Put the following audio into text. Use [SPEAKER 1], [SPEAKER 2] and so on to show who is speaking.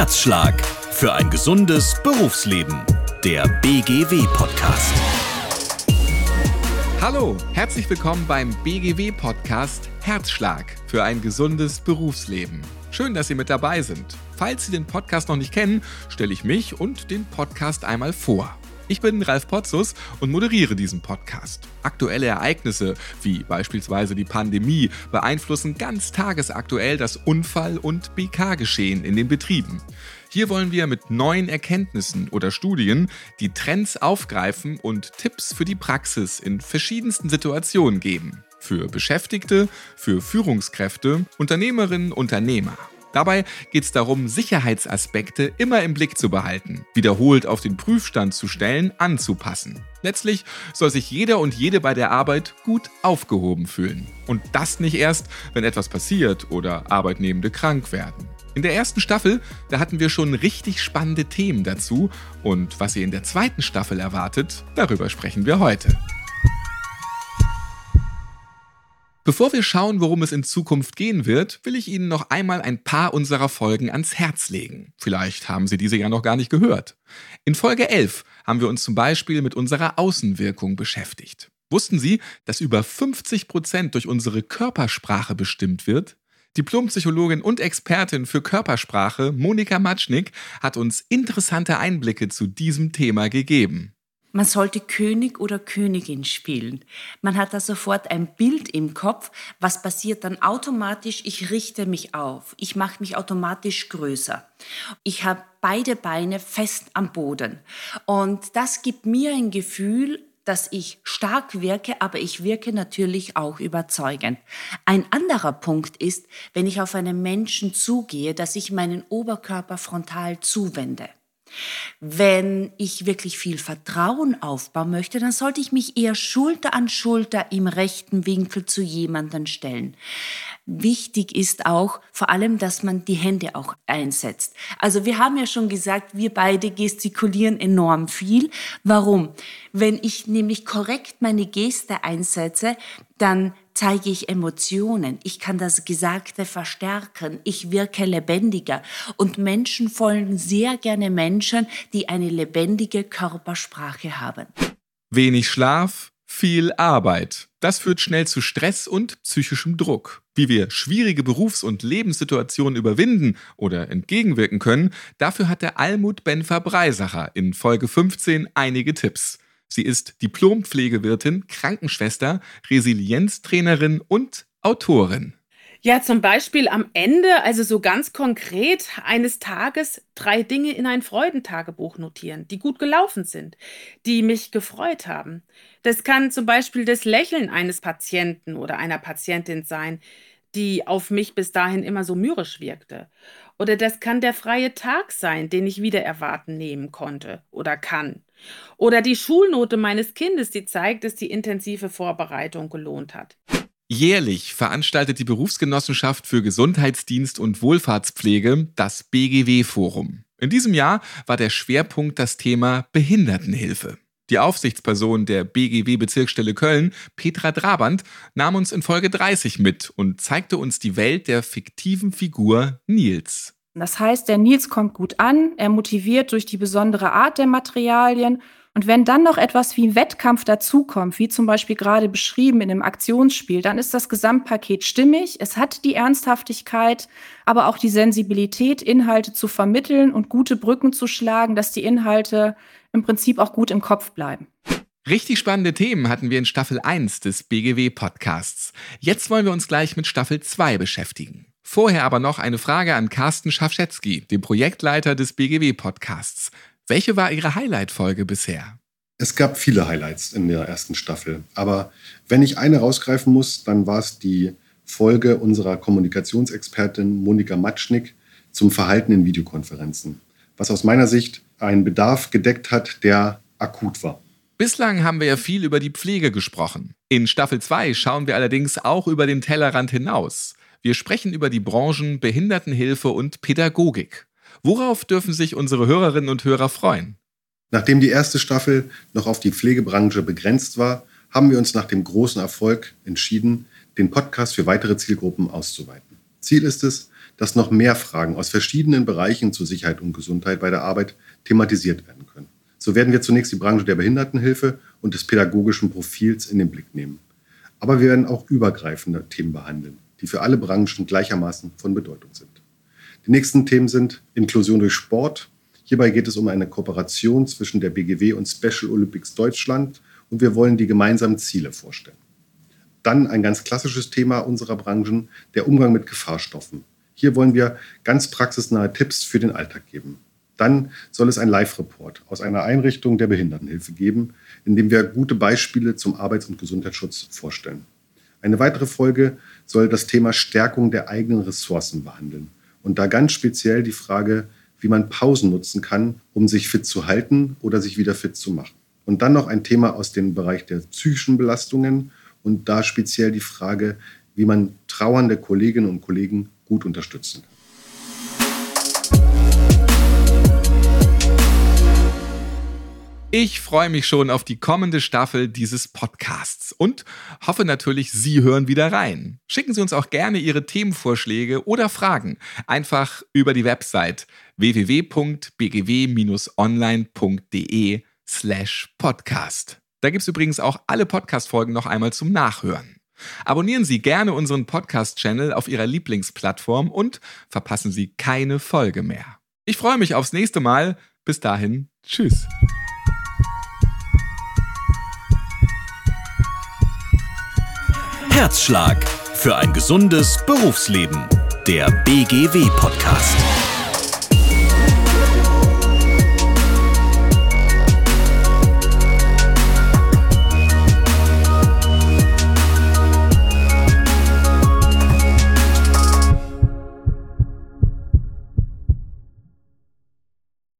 [SPEAKER 1] Herzschlag für ein gesundes Berufsleben. Der BGW-Podcast.
[SPEAKER 2] Hallo, herzlich willkommen beim BGW-Podcast Herzschlag für ein gesundes Berufsleben. Schön, dass Sie mit dabei sind. Falls Sie den Podcast noch nicht kennen, stelle ich mich und den Podcast einmal vor. Ich bin Ralf Potzus und moderiere diesen Podcast. Aktuelle Ereignisse, wie beispielsweise die Pandemie, beeinflussen ganz tagesaktuell das Unfall- und BK-Geschehen in den Betrieben. Hier wollen wir mit neuen Erkenntnissen oder Studien die Trends aufgreifen und Tipps für die Praxis in verschiedensten Situationen geben. Für Beschäftigte, für Führungskräfte, Unternehmerinnen, Unternehmer. Dabei geht es darum, Sicherheitsaspekte immer im Blick zu behalten, wiederholt auf den Prüfstand zu stellen, anzupassen. Letztlich soll sich jeder und jede bei der Arbeit gut aufgehoben fühlen. Und das nicht erst, wenn etwas passiert oder Arbeitnehmende krank werden. In der ersten Staffel, da hatten wir schon richtig spannende Themen dazu und was ihr in der zweiten Staffel erwartet, darüber sprechen wir heute. Bevor wir schauen, worum es in Zukunft gehen wird, will ich Ihnen noch einmal ein paar unserer Folgen ans Herz legen. Vielleicht haben Sie diese ja noch gar nicht gehört. In Folge 11 haben wir uns zum Beispiel mit unserer Außenwirkung beschäftigt. Wussten Sie, dass über 50 Prozent durch unsere Körpersprache bestimmt wird? Diplompsychologin und Expertin für Körpersprache Monika Matschnik hat uns interessante Einblicke zu diesem Thema gegeben.
[SPEAKER 3] Man sollte König oder Königin spielen. Man hat da sofort ein Bild im Kopf. Was passiert dann automatisch? Ich richte mich auf. Ich mache mich automatisch größer. Ich habe beide Beine fest am Boden. Und das gibt mir ein Gefühl, dass ich stark wirke, aber ich wirke natürlich auch überzeugend. Ein anderer Punkt ist, wenn ich auf einen Menschen zugehe, dass ich meinen Oberkörper frontal zuwende. Wenn ich wirklich viel Vertrauen aufbauen möchte, dann sollte ich mich eher Schulter an Schulter im rechten Winkel zu jemandem stellen. Wichtig ist auch vor allem, dass man die Hände auch einsetzt. Also wir haben ja schon gesagt, wir beide gestikulieren enorm viel. Warum? Wenn ich nämlich korrekt meine Geste einsetze, dann zeige ich Emotionen, ich kann das Gesagte verstärken, ich wirke lebendiger und Menschen folgen sehr gerne Menschen, die eine lebendige Körpersprache haben.
[SPEAKER 2] Wenig Schlaf, viel Arbeit. Das führt schnell zu Stress und psychischem Druck. Wie wir schwierige Berufs- und Lebenssituationen überwinden oder entgegenwirken können, dafür hat der Almut Benfer Breisacher in Folge 15 einige Tipps. Sie ist Diplompflegewirtin, Krankenschwester, Resilienztrainerin und Autorin.
[SPEAKER 4] Ja, zum Beispiel am Ende, also so ganz konkret, eines Tages drei Dinge in ein Freudentagebuch notieren, die gut gelaufen sind, die mich gefreut haben. Das kann zum Beispiel das Lächeln eines Patienten oder einer Patientin sein, die auf mich bis dahin immer so mürrisch wirkte. Oder das kann der freie Tag sein, den ich wieder erwarten nehmen konnte oder kann. Oder die Schulnote meines Kindes, die zeigt, dass die intensive Vorbereitung gelohnt hat.
[SPEAKER 2] Jährlich veranstaltet die Berufsgenossenschaft für Gesundheitsdienst und Wohlfahrtspflege das BGW-Forum. In diesem Jahr war der Schwerpunkt das Thema Behindertenhilfe. Die Aufsichtsperson der BGW-Bezirksstelle Köln, Petra Drabant, nahm uns in Folge 30 mit und zeigte uns die Welt der fiktiven Figur Nils.
[SPEAKER 5] Das heißt, der Nils kommt gut an, er motiviert durch die besondere Art der Materialien. Und wenn dann noch etwas wie Wettkampf dazukommt, wie zum Beispiel gerade beschrieben in einem Aktionsspiel, dann ist das Gesamtpaket stimmig. Es hat die Ernsthaftigkeit, aber auch die Sensibilität, Inhalte zu vermitteln und gute Brücken zu schlagen, dass die Inhalte im Prinzip auch gut im Kopf bleiben.
[SPEAKER 2] Richtig spannende Themen hatten wir in Staffel 1 des BGW Podcasts. Jetzt wollen wir uns gleich mit Staffel 2 beschäftigen. Vorher aber noch eine Frage an Carsten Schafschetzky, dem Projektleiter des BGW-Podcasts. Welche war Ihre Highlight-Folge bisher?
[SPEAKER 6] Es gab viele Highlights in der ersten Staffel. Aber wenn ich eine rausgreifen muss, dann war es die Folge unserer Kommunikationsexpertin Monika Matschnik zum Verhalten in Videokonferenzen. Was aus meiner Sicht einen Bedarf gedeckt hat, der akut war.
[SPEAKER 2] Bislang haben wir ja viel über die Pflege gesprochen. In Staffel 2 schauen wir allerdings auch über den Tellerrand hinaus. Wir sprechen über die Branchen Behindertenhilfe und Pädagogik. Worauf dürfen sich unsere Hörerinnen und Hörer freuen?
[SPEAKER 6] Nachdem die erste Staffel noch auf die Pflegebranche begrenzt war, haben wir uns nach dem großen Erfolg entschieden, den Podcast für weitere Zielgruppen auszuweiten. Ziel ist es, dass noch mehr Fragen aus verschiedenen Bereichen zur Sicherheit und Gesundheit bei der Arbeit thematisiert werden können. So werden wir zunächst die Branche der Behindertenhilfe und des pädagogischen Profils in den Blick nehmen. Aber wir werden auch übergreifende Themen behandeln, die für alle Branchen gleichermaßen von Bedeutung sind. Die nächsten Themen sind Inklusion durch Sport. Hierbei geht es um eine Kooperation zwischen der BGW und Special Olympics Deutschland und wir wollen die gemeinsamen Ziele vorstellen. Dann ein ganz klassisches Thema unserer Branchen, der Umgang mit Gefahrstoffen. Hier wollen wir ganz praxisnahe Tipps für den Alltag geben. Dann soll es ein Live-Report aus einer Einrichtung der Behindertenhilfe geben, in dem wir gute Beispiele zum Arbeits- und Gesundheitsschutz vorstellen. Eine weitere Folge soll das Thema Stärkung der eigenen Ressourcen behandeln und da ganz speziell die Frage, wie man Pausen nutzen kann, um sich fit zu halten oder sich wieder fit zu machen. Und dann noch ein Thema aus dem Bereich der psychischen Belastungen und da speziell die Frage, wie man trauernde Kolleginnen und Kollegen gut unterstützen.
[SPEAKER 2] Ich freue mich schon auf die kommende Staffel dieses Podcasts und hoffe natürlich, Sie hören wieder rein. Schicken Sie uns auch gerne Ihre Themenvorschläge oder Fragen einfach über die Website www.bgw-online.de slash podcast. Da gibt es übrigens auch alle Podcast-Folgen noch einmal zum Nachhören. Abonnieren Sie gerne unseren Podcast-Channel auf Ihrer Lieblingsplattform und verpassen Sie keine Folge mehr. Ich freue mich aufs nächste Mal. Bis dahin, tschüss.
[SPEAKER 1] Herzschlag für ein gesundes Berufsleben. Der BGW-Podcast.